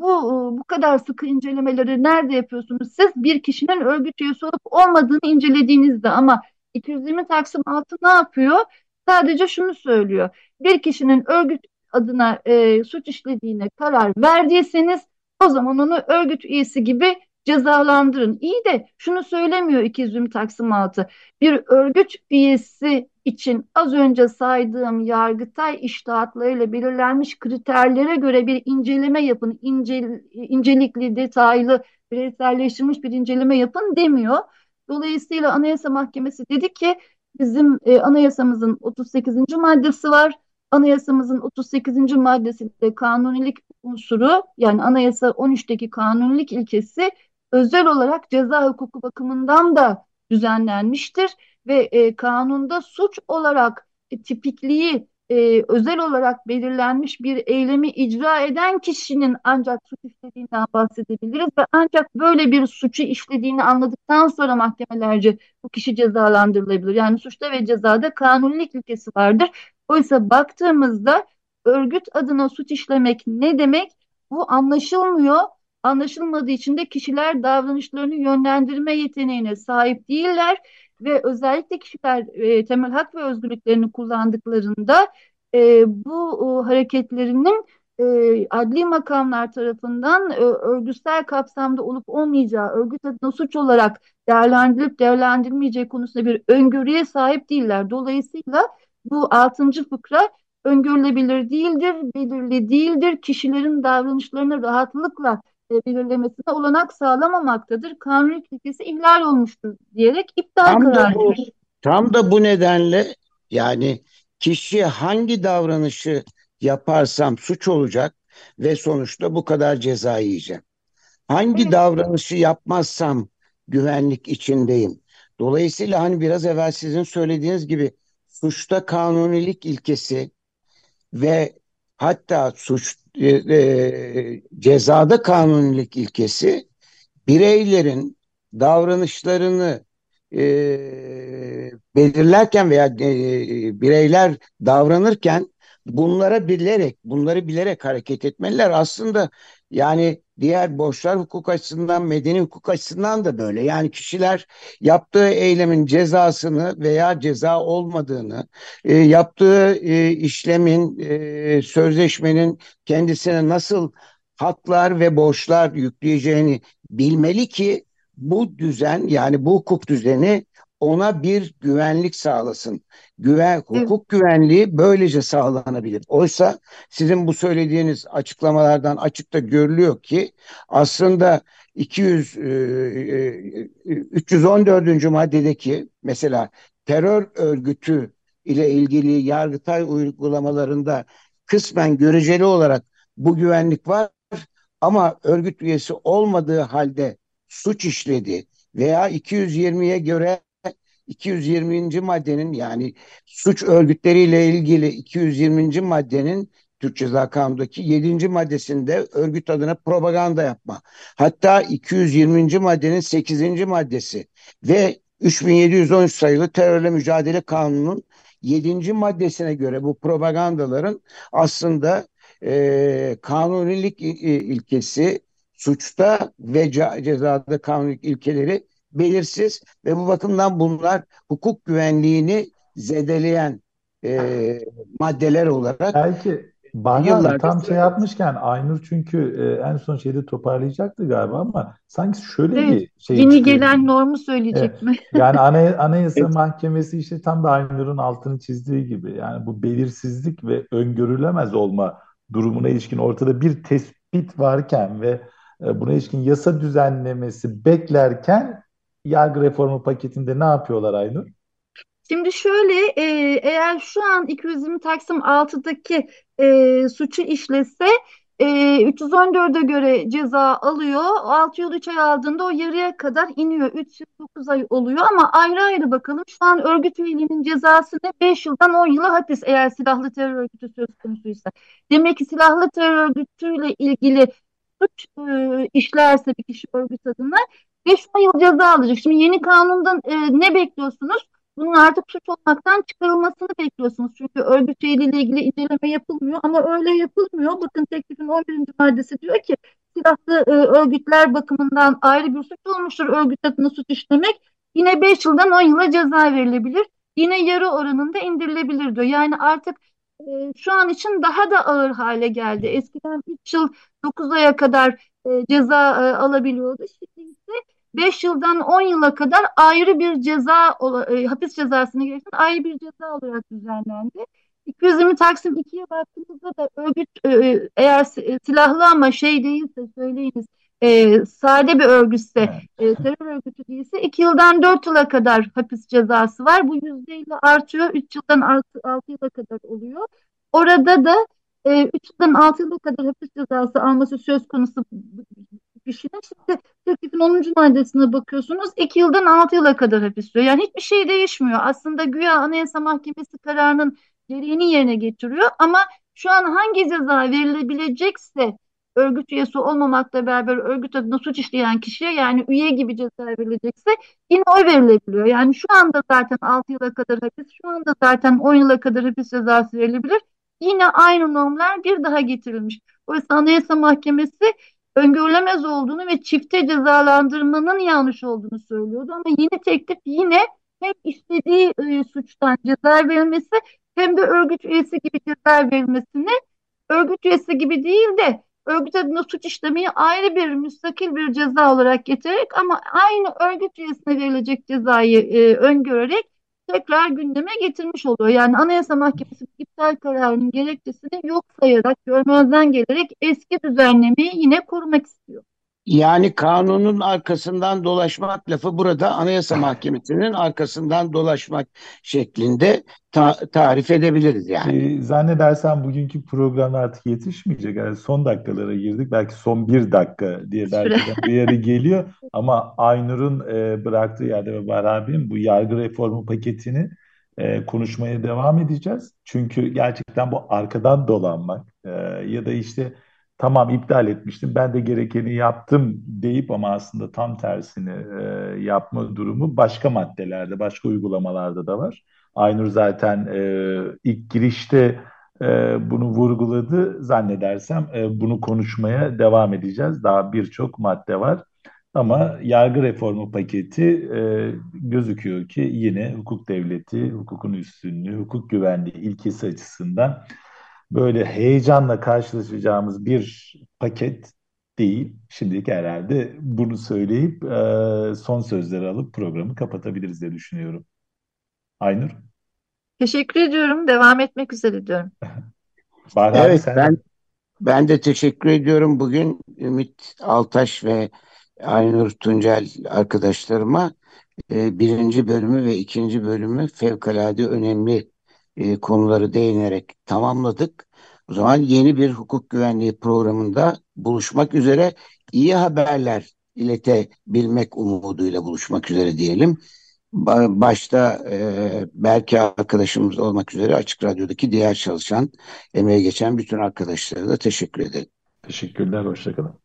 bu bu kadar sıkı incelemeleri nerede yapıyorsunuz? Siz bir kişinin örgüt üyesi olup olmadığını incelediğinizde ama 220 Taksim 6 ne yapıyor? Sadece şunu söylüyor. Bir kişinin örgüt adına e, suç işlediğine karar verdiyseniz o zaman onu örgüt üyesi gibi cezalandırın. İyi de şunu söylemiyor 220 Taksim 6. Bir örgüt üyesi için az önce saydığım Yargıtay iştahatlarıyla belirlenmiş kriterlere göre bir inceleme yapın, ince, incelikli, detaylı, bireyselleştirilmiş bir inceleme yapın demiyor. Dolayısıyla Anayasa Mahkemesi dedi ki bizim e, anayasamızın 38. maddesi var. Anayasamızın 38. maddesinde kanunilik unsuru yani anayasa 13'teki kanunilik ilkesi özel olarak ceza hukuku bakımından da düzenlenmiştir ve e, kanunda suç olarak e, tipikliği e, özel olarak belirlenmiş bir eylemi icra eden kişinin ancak suç işlediğinden bahsedebiliriz ve ancak böyle bir suçu işlediğini anladıktan sonra mahkemelerce bu kişi cezalandırılabilir. Yani suçta ve cezada kanunilik ilkesi vardır. Oysa baktığımızda örgüt adına suç işlemek ne demek? Bu anlaşılmıyor. Anlaşılmadığı için de kişiler davranışlarını yönlendirme yeteneğine sahip değiller ve özellikle kişiler e, temel hak ve özgürlüklerini kullandıklarında e, bu e, hareketlerinin e, adli makamlar tarafından e, örgütsel kapsamda olup olmayacağı, örgüt adına suç olarak değerlendirilip değerlendirilmeyeceği konusunda bir öngörüye sahip değiller. Dolayısıyla bu altıncı fıkra öngörülebilir değildir, belirli değildir. Kişilerin davranışlarını rahatlıkla belirlemesine olanak sağlamamaktadır. Kanun ilkesi ihlal olmuştur diyerek iptal tam kararı. Da bu, tam da bu nedenle yani kişi hangi davranışı yaparsam suç olacak ve sonuçta bu kadar ceza yiyeceğim. Hangi evet. davranışı yapmazsam güvenlik içindeyim. Dolayısıyla hani biraz evvel sizin söylediğiniz gibi suçta kanunilik ilkesi ve hatta suç e, e, cezada kanunilik ilkesi bireylerin davranışlarını e, belirlerken veya e, bireyler davranırken bunlara bilerek, bunları bilerek hareket etmeliler. Aslında yani diğer borçlar hukuk açısından, medeni hukuk açısından da böyle. Yani kişiler yaptığı eylemin cezasını veya ceza olmadığını, e, yaptığı e, işlemin, e, sözleşmenin kendisine nasıl haklar ve borçlar yükleyeceğini bilmeli ki bu düzen yani bu hukuk düzeni ona bir güvenlik sağlasın. Güven, hukuk güvenliği böylece sağlanabilir. Oysa sizin bu söylediğiniz açıklamalardan açıkta görülüyor ki aslında 200 314. maddedeki mesela terör örgütü ile ilgili yargıtay uygulamalarında kısmen göreceli olarak bu güvenlik var ama örgüt üyesi olmadığı halde suç işledi veya 220'ye göre 220. maddenin yani suç örgütleriyle ilgili 220. maddenin Türk Ceza Kanunu'ndaki 7. maddesinde örgüt adına propaganda yapma. Hatta 220. maddenin 8. maddesi ve 3713 sayılı terörle mücadele kanunun 7. maddesine göre bu propagandaların aslında e, kanunilik ilkesi suçta ve cezada kanunluk ilkeleri belirsiz ve bu bakımdan bunlar hukuk güvenliğini zedeleyen e, maddeler olarak belki Bahar tam şey yapmışken Aynur çünkü e, en son şeyde toparlayacaktı galiba ama sanki şöyle evet, bir şey yeni çıkıyor. gelen normu söyleyecek Evet. mi? Yani Anay Anayasa Mahkemesi işte tam da Aynur'un altını çizdiği gibi yani bu belirsizlik ve öngörülemez olma durumuna ilişkin ortada bir tespit varken ve e, buna ilişkin yasa düzenlemesi beklerken yargı reformu paketinde ne yapıyorlar Aynur? Şimdi şöyle e, eğer şu an 220 Taksim 6'daki e, suçu işlese e, 314'e göre ceza alıyor. 6 yıl 3 ay aldığında o yarıya kadar iniyor. 3 yıl 9 ay oluyor ama ayrı ayrı bakalım. Şu an örgüt üyeliğinin cezası ne? 5 yıldan 10 yıla hapis eğer silahlı terör örgütü söz konusuysa. Demek ki silahlı terör örgütüyle ilgili suç e, işlerse bir kişi örgüt adına 5-10 yıl ceza alacak. Şimdi yeni kanundan e, ne bekliyorsunuz? bunun artık suç olmaktan çıkarılmasını bekliyorsunuz. Çünkü örgüt üyeliğiyle ilgili inceleme yapılmıyor ama öyle yapılmıyor. Bakın teklifin 11. maddesi diyor ki silahlı e, örgütler bakımından ayrı bir suç olmuştur örgüt adına suç işlemek. Yine 5 yıldan 10 yıla ceza verilebilir. Yine yarı oranında indirilebilir diyor. Yani artık e, şu an için daha da ağır hale geldi. Eskiden 3 yıl 9 aya kadar e, ceza e, alabiliyordu. Şimdi 5 yıldan 10 yıla kadar ayrı bir ceza e, hapis cezasını gerektiren ayrı bir ceza olarak düzenlendi. 220 Taksim 2'ye baktığımızda da örgüt e, eğer silahlı ama şey değilse söyleyiniz e, sade bir örgütse e, terör örgütü değilse 2 yıldan 4 yıla kadar hapis cezası var. Bu %50 artıyor. 3 yıldan 6, 6 yıla kadar oluyor. Orada da e, 3 yıldan 6 yıla kadar hapis cezası alması söz konusu kişinin. Şimdi teklifin 10. maddesine bakıyorsunuz 2 yıldan 6 yıla kadar hapis diyor. Yani hiçbir şey değişmiyor. Aslında güya Anayasa Mahkemesi kararının gereğini yerine getiriyor ama şu an hangi ceza verilebilecekse örgüt üyesi olmamakla beraber örgüt adına suç işleyen kişiye yani üye gibi ceza verilecekse yine o verilebiliyor. Yani şu anda zaten 6 yıla kadar hapis, şu anda zaten 10 yıla kadar hapis cezası verilebilir. Yine aynı normlar bir daha getirilmiş. Oysa Anayasa Mahkemesi öngörülemez olduğunu ve çifte cezalandırmanın yanlış olduğunu söylüyordu. Ama yeni teklif yine hem istediği e, suçtan ceza verilmesi hem de örgüt üyesi gibi ceza verilmesini örgüt üyesi gibi değil de örgüt adına suç işlemeyi ayrı bir müstakil bir ceza olarak getirerek ama aynı örgüt üyesine verilecek cezayı e, öngörerek tekrar gündeme getirmiş oluyor. Yani Anayasa Mahkemesi iptal kararının gerekçesini yok sayarak, görmezden gelerek eski düzenlemeyi yine korumak istiyor. Yani kanunun arkasından dolaşmak lafı burada Anayasa Mahkemesi'nin arkasından dolaşmak şeklinde ta tarif edebiliriz yani. Ee, zannedersem bugünkü program artık yetişmeyecek. Yani son dakikalara girdik. Belki son bir dakika diye belki de bir yere geliyor. Ama Aynur'un e, bıraktığı yerde ve Bahar bu yargı reformu paketini e, konuşmaya devam edeceğiz. Çünkü gerçekten bu arkadan dolanmak e, ya da işte tamam iptal etmiştim ben de gerekeni yaptım deyip ama aslında tam tersini e, yapma durumu başka maddelerde, başka uygulamalarda da var. Aynur zaten e, ilk girişte e, bunu vurguladı. Zannedersem e, bunu konuşmaya devam edeceğiz. Daha birçok madde var. Ama yargı reformu paketi e, gözüküyor ki yine hukuk devleti, hukukun üstünlüğü, hukuk güvenliği ilkesi açısından böyle heyecanla karşılaşacağımız bir paket değil. Şimdilik herhalde bunu söyleyip e, son sözleri alıp programı kapatabiliriz diye düşünüyorum. Aynur? Teşekkür ediyorum. Devam etmek üzere diyorum. Bahar evet, sen... ben ben de teşekkür ediyorum. Bugün Ümit Altaş ve Aynur Tuncel arkadaşlarıma e, birinci bölümü ve ikinci bölümü fevkalade önemli e, konuları değinerek tamamladık. O zaman yeni bir hukuk güvenliği programında buluşmak üzere iyi haberler iletebilmek umuduyla buluşmak üzere diyelim. Başta e, belki arkadaşımız olmak üzere Açık Radyo'daki diğer çalışan, emeğe geçen bütün arkadaşlara da teşekkür ederim. Teşekkürler, hoşçakalın.